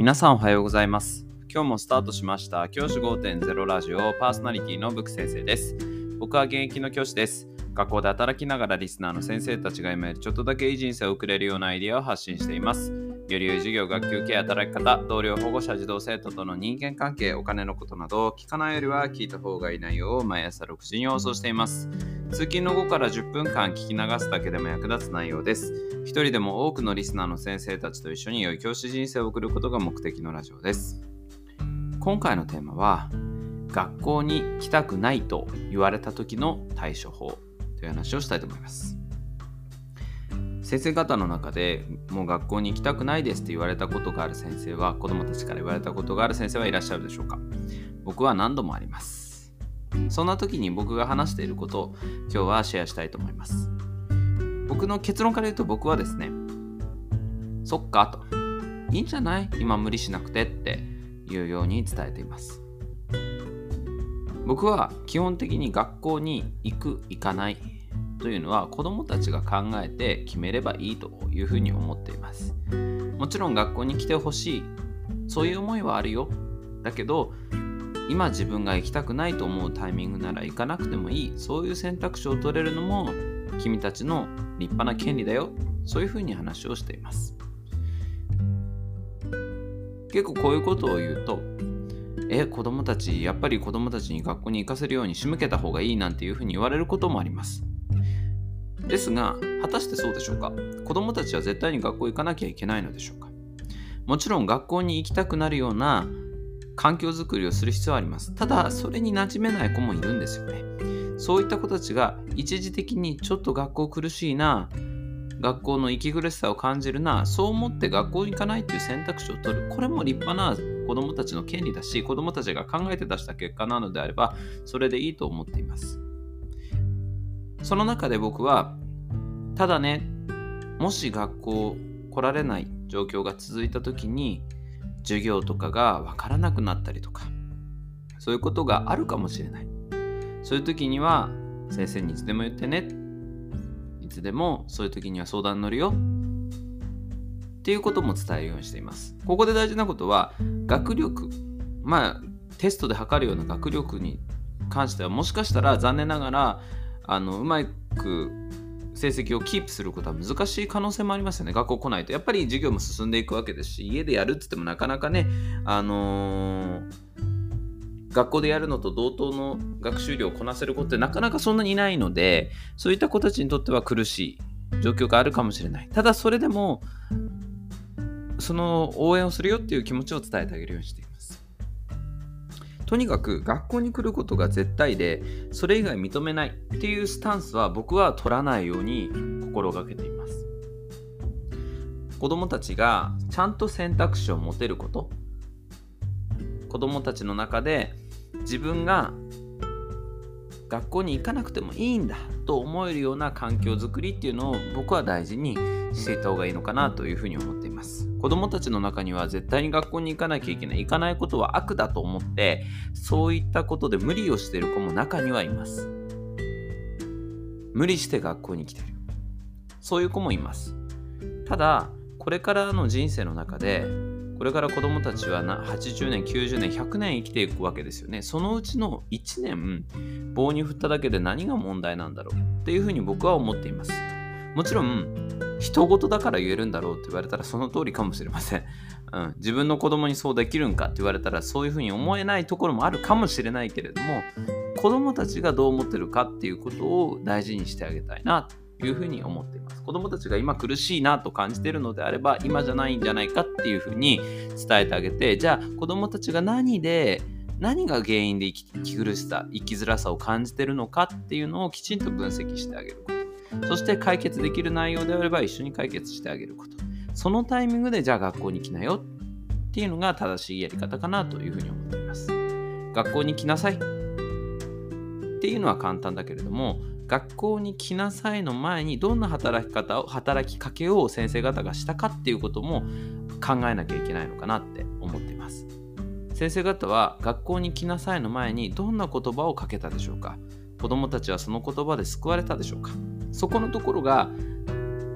皆さんおはようございます。今日もスタートしました。教師5.0ラジオパーソナリティのブク先生です。僕は現役の教師です。学校で働きながらリスナーの先生たちが今よりちょっとだけいい人生を送れるようなアイデアを発信しています。より良い授業、学級ケア、働き方、同僚、保護者、児童生徒との人間関係、お金のことなど、聞かないよりは聞いた方がいい内容を毎朝6時に放送しています。通勤の後から10分間聞き流すだけでも役立つ内容です。一人でも多くのリスナーの先生たちと一緒に良い教師人生を送ることが目的のラジオです。今回のテーマは、学校に来たくないと言われた時の対処法という話をしたいと思います。先生方の中でもう学校に行きたくないですって言われたことがある先生は子供たちから言われたことがある先生はいらっしゃるでしょうか？僕は何度もあります。そんな時に僕が話していることを今日はシェアしたいと思います。僕の結論から言うと僕はですねそっかと。いいんじゃない？今無理しなくてっていうように伝えています。僕は基本的に学校に行く行かないというのは子どもたちが考えて決めればいいというふうに思っています。もちろん学校に来てほしい。そういう思いはあるよ。だけど今自分が行きたくないと思うタイミングなら行かなくてもいい。そういう選択肢を取れるのも君たちの立派な権利だよ。そういうふうに話をしています。結構こういうことを言うとえ子供たちやっぱり子供たちに学校に行かせるように仕向けた方がいいなんていうふうに言われることもあります。ですが、果たしてそうでしょうか？子供たちは絶対に学校行かなきゃいけないのでしょうか？もちろん学校に行きたくなるような環境づくりをする必要はあります。ただ、それに馴染めない子もいるんですよね。そういった子たちが一時的にちょっと学校苦しいな、学校の息苦しさを感じるな、そう思って学校に行かないっていう選択肢を取る。これも立派な子供たちの権利だし、子供たちが考えて出した結果なのであれば、それでいいと思っています。その中で僕はただねもし学校来られない状況が続いた時に授業とかが分からなくなったりとかそういうことがあるかもしれない。そういう時には先生にいつでも言ってね。いつでもそういう時には相談乗るよ。っていうことも伝えるようにしています。ここで大事なことは学力。まあテストで測るような学力に関してはもしかしたら残念ながらあのうまく成績をキープすることは難しい可能性もありますよね。学校来ないと。やっぱり授業も進んでいくわけですし、家でやるって言ってもなかなかね、あのー、学校でやるのと同等の学習量をこなせる子ってなかなかそんなにいないので、そういった子たちにとっては苦しい状況があるかもしれない。ただそれでも、その応援をするよっていう気持ちを伝えてあげるようにしています。とにかく学校に来ることが絶対でそれ以外認めないっていうスタンスは僕は取らないように心がけています。子どもたちがちゃんと選択肢を持てること。子どもたちの中で自分が学校に行かなくてもいいんだと思えるような環境づくりっていうのを僕は大事にしていった方がいいのかなというふうに思っています。子供たちの中には絶対に学校に行かなきゃいけない。行かないことは悪だと思って、そういったことで無理をしている子も中にはいます。無理して学校に来てる。そういう子もいます。ただ、これからの人生の中で、これから子供たちはな80年、90年、100年生きていくわけですよね。そのうちの1年、棒に振っただけで何が問題なんだろう？っていうふうに僕は思っています。もちろん、人事だから言えるんだろうって言われたらその通りかもしれません。うん、自分の子供にそうできるんかって言われたらそういうふうに思えないところもあるかもしれないけれども子供たちがどう思ってるかっていうことを大事にしてあげたいないうふうに思っています。子供たちが今苦しいなと感じているのであれば今じゃないんじゃないかっていうふうに伝えてあげてじゃあ子供たちが何で何が原因で生き苦しさ生きづらさを感じているのかっていうのをきちんと分析してあげること。そして解決できる内容であれば一緒に解決してあげること。そのタイミングでじゃあ学校に来なよっていうのが正しいやり方かなというふうに思っています。学校に来なさいっていうのは簡単だけれども、学校に来なさいの前にどんな働き方を、働きかけを先生方がしたかっていうことも考えなきゃいけないのかなって思っています。先生方は学校に来なさいの前にどんな言葉をかけたでしょうか？子供たちはその言葉で救われたでしょうか？そこのところが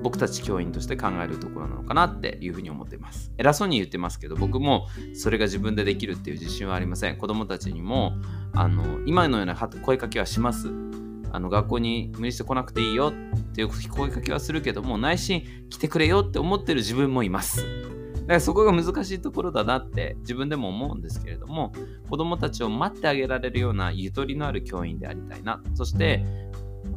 僕たち教員として考えるところなのかなっていうふうに思っています。偉そうに言ってますけど僕もそれが自分でできるっていう自信はありません。子供たちにもあの今のような声かけはします。あの学校に無理してこなくていいよっていう声かけはするけども内心来てくれよって思ってる自分もいますだからそこが難しいところだなって自分でも思うんですけれども子供たちを待ってあげられるようなゆとりのある教員でありたいなそして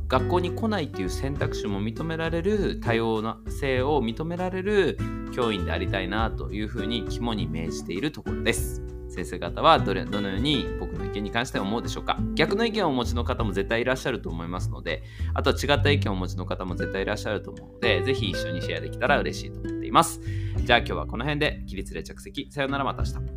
学校に来ないっていう選択肢も認められる多様な性を認められる教員でありたいなというふうに肝に銘じているところです。先生方はどれどのように僕の意見に関して思うでしょうか？逆の意見をお持ちの方も絶対いらっしゃると思いますのであとは違った意見をお持ちの方も絶対いらっしゃると思うのでぜひ一緒にシェアできたら嬉しいと思っています。じゃあ今日はこの辺で起立で着席。さよならまた明日